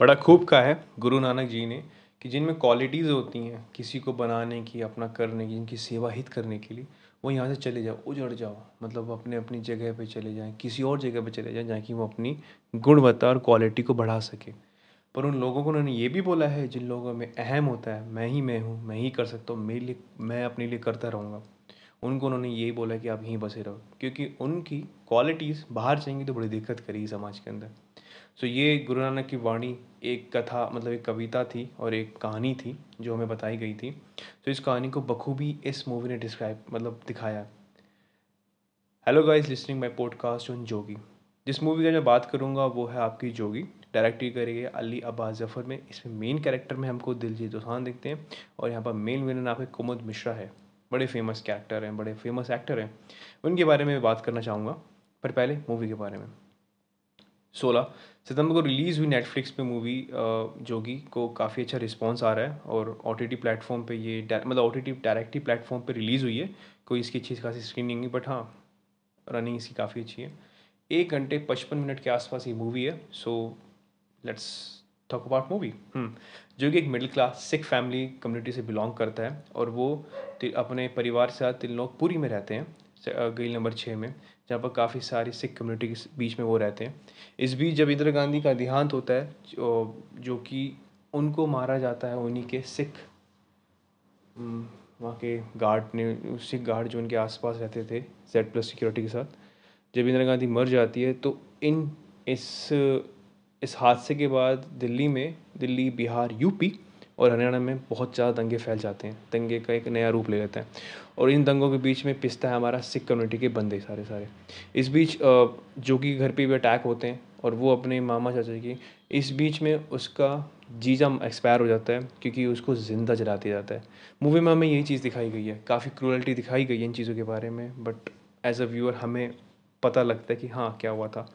बड़ा खूब कहा है गुरु नानक जी ने कि जिनमें क्वालिटीज़ होती हैं, किसी को बनाने की, अपना करने की इनकी सेवा हित करने के लिए, वो यहाँ से चले जाओ, उजड़ जाओ। मतलब अपने अपनी जगह पे चले जाएँ, किसी और जगह पे चले जाएँ, जहाँ कि वो अपनी गुणवत्ता और क्वालिटी को बढ़ा सके। पर उन लोगों को उन्होंने ये भी बोला है, जिन लोगों में अहम होता है, मैं ही मैं हूँ, मैं ही कर सकता हूँ, मेरे लिए, मैं अपने लिए करता रहूँगा। उनको उन्होंने यही बोला कि आप यहीं बसे रहो, क्योंकि उनकी क्वालिटीज़ बाहर जाएँगी तो बड़ी दिक्कत करेगी समाज के अंदर। सो ये गुरु नानक की वाणी एक कथा मतलब एक कविता थी और एक कहानी थी जो हमें बताई गई थी। तो इस कहानी को बखूबी इस मूवी ने डिस्क्राइब मतलब दिखाया। Hello guys listening my podcast on Jogi जिस मूवी का मैं बात करूँगा, वो है आपकी जोगी डायरेक्टरी करेंगे अली अब्बास जफ़र में। इसमें मेन कैरेक्टर में हमको दिलजीत दोसान देखते हैं और यहाँ पर मेन विलन आपके कुमुद मिश्रा है। बड़े फ़ेमस कैरेक्टर हैं, बड़े फ़ेमस एक्टर हैं। उनके बारे में बात करना चाहूँगा, पर पहले मूवी के बारे में। सोलह सितंबर को रिलीज़ हुई नेटफ्लिक्स पे मूवी जोगी को काफ़ी अच्छा रिस्पांस आ रहा है और ओ टी टी प्लेटफॉर्म पर ये मतलब O T T directly platform पर रिलीज़ हुई है। कोई इसकी अच्छी खासी स्क्रीन नहीं बट हाँ रनिंग इसकी काफ़ी अच्छी है। एक घंटे पचपन मिनट के आसपास ये मूवी है so let's talk about movie जो कि एक middle class Sikh family community से बिलोंग करता है और वो अपने परिवार के साथ तीन लोग पूरी में रहते हैं। गई नंबर छः में, जहाँ पर काफ़ी सारी सिख कम्युनिटी के बीच में वो रहते हैं। इस बीच जब इंदिरा गांधी का देहांत होता है, जो कि उनको मारा जाता है, उन्हीं के सिख वहाँ के गार्ड ने सिख गार्ड जो उनके आसपास रहते थे जेड प्लस सिक्योरिटी के साथ, जब इंदिरा गांधी मर जाती है तो इन, इस इस हादसे के बाद दिल्ली में, दिल्ली, बिहार, यूपी और हरियाणा में बहुत ज़्यादा दंगे फैल जाते हैं। दंगे का एक नया रूप ले लेते हैं। और इन दंगों के बीच में पिसता है हमारा सिख कम्युनिटी के बंदे सारे सारे इस बीच जो कि घर पे भी अटैक होते हैं और वो अपने मामा चाचा की, इस बीच में उसका जीजा एक्सपायर हो जाता है क्योंकि उसको ज़िंदा जला दिया जाता है। मूवी में हमें यही चीज़ दिखाई गई है। काफ़ी क्रूअल्टी दिखाई गई है इन चीज़ों के बारे में बट एज अ व्यूअर हमें पता लगता है कि हाँ क्या हुआ था।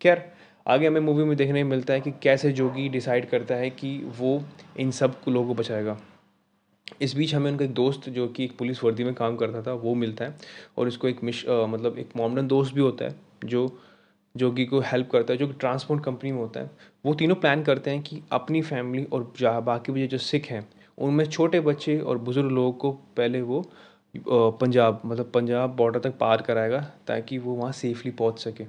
खैर आगे हमें मूवी में देखने में मिलता है कि कैसे जोगी डिसाइड करता है कि वो इन सब लोगों को बचाएगा। इस बीच हमें उनका एक दोस्त जो कि एक पुलिस वर्दी में काम करता था वो मिलता है और इसको एक मिश आ, मतलब एक मॉमडन दोस्त भी होता है जो जोगी को हेल्प करता है जो कि ट्रांसपोर्ट कंपनी में होता है। वो तीनों प्लान करते हैं कि अपनी फैमिली और बाकी जो सिख हैं उनमें छोटे बच्चे और बुज़ुर्ग लोगों को पहले वो पंजाब मतलब पंजाब बॉर्डर तक पार कराएगा ताकि वो वहाँ सेफली पहुँच सके।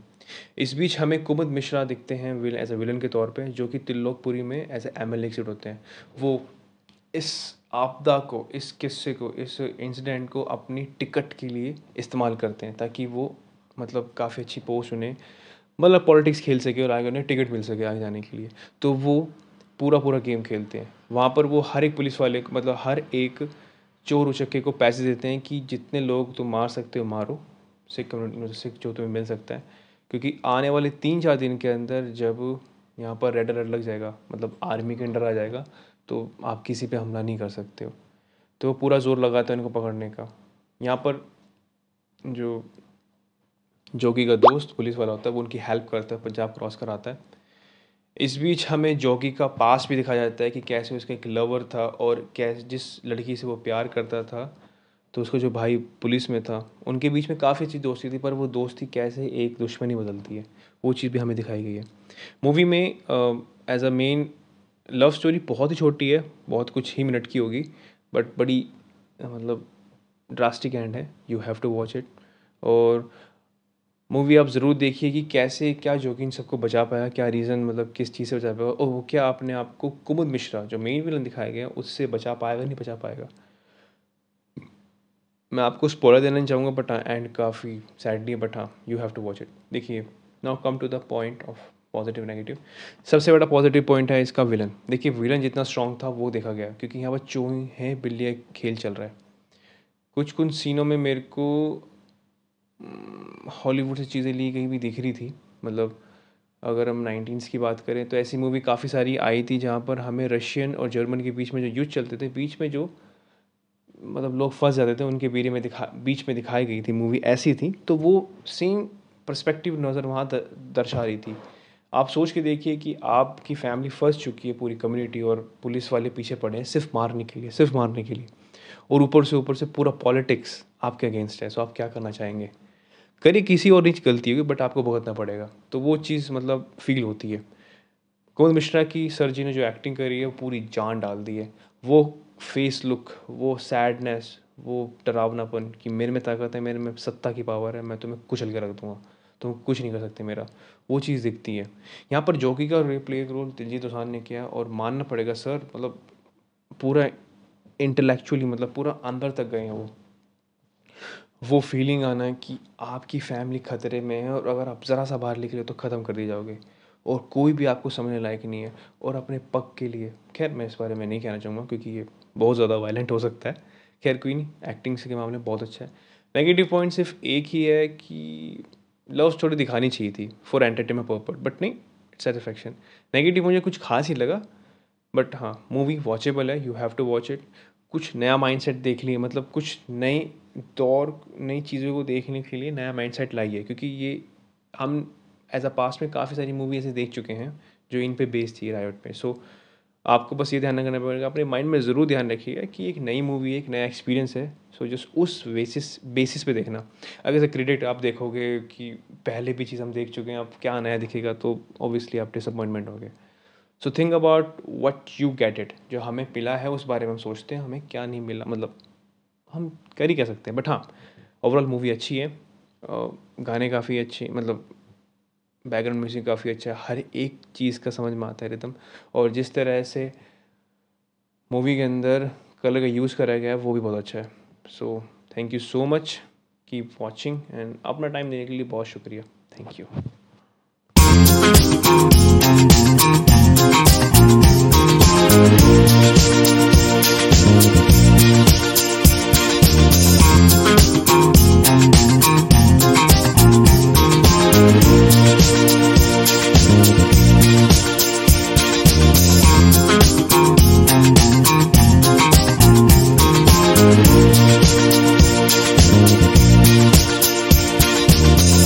इस बीच हमें कुमुद मिश्रा दिखते हैं विल एज ए विलन के तौर पे, जो कि तिल्लोकपुरी में एज ए एम एल होते हैं। वो इस आपदा को, इस किस्से को, इस इंसिडेंट को अपनी टिकट के लिए इस्तेमाल करते हैं ताकि वो मतलब काफ़ी अच्छी पोस्ट उन्हें मतलब पॉलिटिक्स खेल सके और आगे उन्हें टिकट मिल सके आगे जाने के लिए। तो वो पूरा पूरा गेम खेलते हैं। वहाँ पर वो हर एक पुलिस वाले मतलब हर एक चोर उचक्के को पैसे देते हैं कि जितने लोग तुम मार सकते हो, मारो। सिख कम्युनिटी में सिख जो तुम्हें मिल सकता है। क्योंकि आने वाले तीन चार दिन के अंदर जब यहाँ पर रेड अलर्ट लग जाएगा मतलब आर्मी के अंडर आ जाएगा तो आप किसी पे हमला नहीं कर सकते हो। तो वो पूरा ज़ोर लगाता है इनको पकड़ने का। यहाँ पर जो जोगी का दोस्त पुलिस वाला होता है, वो उनकी हेल्प करता है, पंजाब क्रॉस कराता है। इस बीच हमें जोगी का पास भी दिखाया जाता है कि कैसे उसका एक लवर था और कैसे जिस लड़की से वो प्यार करता था तो उसका जो भाई पुलिस में था, उनके बीच में काफ़ी अच्छी दोस्ती थी, पर वो दोस्ती कैसे एक दुश्मनी बदलती है, वो चीज़ भी हमें दिखाई गई है। मूवी में as a main love story बहुत ही छोटी है, बहुत कुछ ही मिनट की होगी बट बड़ी मतलब ड्रास्टिक एंड है you have to watch it और मूवी आप ज़रूर देखिए कि कैसे, क्या जोगिन सबको बचा पाया, क्या रीज़न मतलब किस चीज़ से बचा पाएगा और वो क्या अपने आप को कुमुद मिश्रा, जो मेन विलन दिखाया गया, उससे बचा पाएगा, नहीं बचा पाएगा। मैं आपको स्पॉइलर देना चाहूँगा बट एंड काफ़ी सैडली बट हाँ you have to watch it देखिए now come to the point of positive negative सबसे बड़ा पॉजिटिव पॉइंट है इसका विलन देखिए विलन जितना स्ट्रॉन्ग था, वो देखा गया, क्योंकि यहाँ पर चूहे हैं, बिल्ली खेल चल रहा है। कुछ कुछ सीनों में मेरे को हॉलीवुड से चीज़ें ली गई भी दिख रही थी। मतलब अगर हम नाइनटीन्स की बात करें तो ऐसी मूवी काफ़ी सारी आई थी जहाँ पर हमें रशियन और जर्मन के बीच में जो युद्ध चलते थे, बीच में जो मतलब लोग फंस जाते थे, उनके बीच में दिखा, बीच में दिखाई गई थी मूवी ऐसी थी। तो वो सेम परस्पेक्टिव नज़र वहाँ दर्शा रही थी। आप सोच के देखिए कि आपकी फैमिली फंस चुकी है पूरी कम्युनिटी और पुलिस वाले पीछे पड़े हैं सिर्फ़ मारने के लिए, सिर्फ़ मारने के लिए। और ऊपर से ऊपर से पूरा पॉलिटिक्स आपके अगेंस्ट है। सो आप क्या करना चाहेंगे? करिए, किसी और नहीं गलती होगी बट आपको भुगतना पड़ेगा। तो वो चीज़ मतलब फील होती है। गोविंद मिश्रा की सर जी ने जो एक्टिंग करी है पूरी जान डाल दी है। वो फेस लुक वो सैडनेस वो डरावनापन कि मेरे में ताकत है, मेरे में सत्ता की पावर है, मैं तुम्हें कुचल के रख दूँगा। तुम कुछ नहीं कर सकते मेरा। वो चीज़ दिखती है। यहाँ पर जॉकी का प्ले रोल दिलजीत दोसांझ ने किया और मानना पड़ेगा सर मतलब पूरा इंटेलेक्चुअली मतलब पूरा अंदर तक गए हैं वो। वो फीलिंग आना कि आपकी फैमिली खतरे में है और अगर आप ज़रा सा बाहर निकले तो ख़त्म कर दिए जाओगे। और कोई भी आपको समझने लायक नहीं है और अपने पग के लिए। खैर, मैं इस बारे में नहीं कहना चाहूँगा क्योंकि ये बहुत ज़्यादा वायलेंट हो सकता है। खैर, कोई नहीं एक्टिंग के मामले बहुत अच्छा है। नेगेटिव पॉइंट सिर्फ़ एक ही है कि लव स्टोरी दिखानी चाहिए थी फॉर एंटरटेनमेंट पर्पज बट नहीं सेटिस्फेक्शन नेगेटिव मुझे कुछ खास ही लगा बट हाँ मूवी वॉचेबल है you have to watch it कुछ नया माइंडसेट देख लिए मतलब कुछ नए दौर नई चीज़ों को देखने के लिए नया माइंडसेट लाइए क्योंकि ये हम एज अ पास्ट में काफ़ी सारी मूवी ऐसे देख चुके हैं जो इन पे बेस्ड थी रायट पे। सो so, आपको बस ये ध्यान रखना पड़ेगा अपने माइंड में ज़रूर ध्यान रखिएगा कि एक नई मूवी है एक नया एक्सपीरियंस है सो so, जस्ट उस बेसिस बेसिस पे देखना। अगर से क्रेडिट आप देखोगे कि पहले भी चीज़ हम देख चुके हैं अब क्या नया दिखेगा तो ऑब्वियसली आप डिसअपॉइंटमेंट होगे। So think about what you get it जो हमें मिला है उस बारे में हम सोचते हैं, हमें क्या नहीं मिला मतलब हम कर ही कह सकते हैं। बट हाँ ओवरऑल मूवी अच्छी है गाने काफ़ी अच्छे मतलब बैकग्राउंड म्यूज़िक काफ़ी अच्छा है, हर एक चीज़ का समझ में आता है रिदम और जिस तरह से मूवी के अंदर कलर का यूज़ करा गया है, वो भी बहुत अच्छा है। So thank you so much keep watching and अपना टाइम देने के लिए बहुत शुक्रिया। Thank you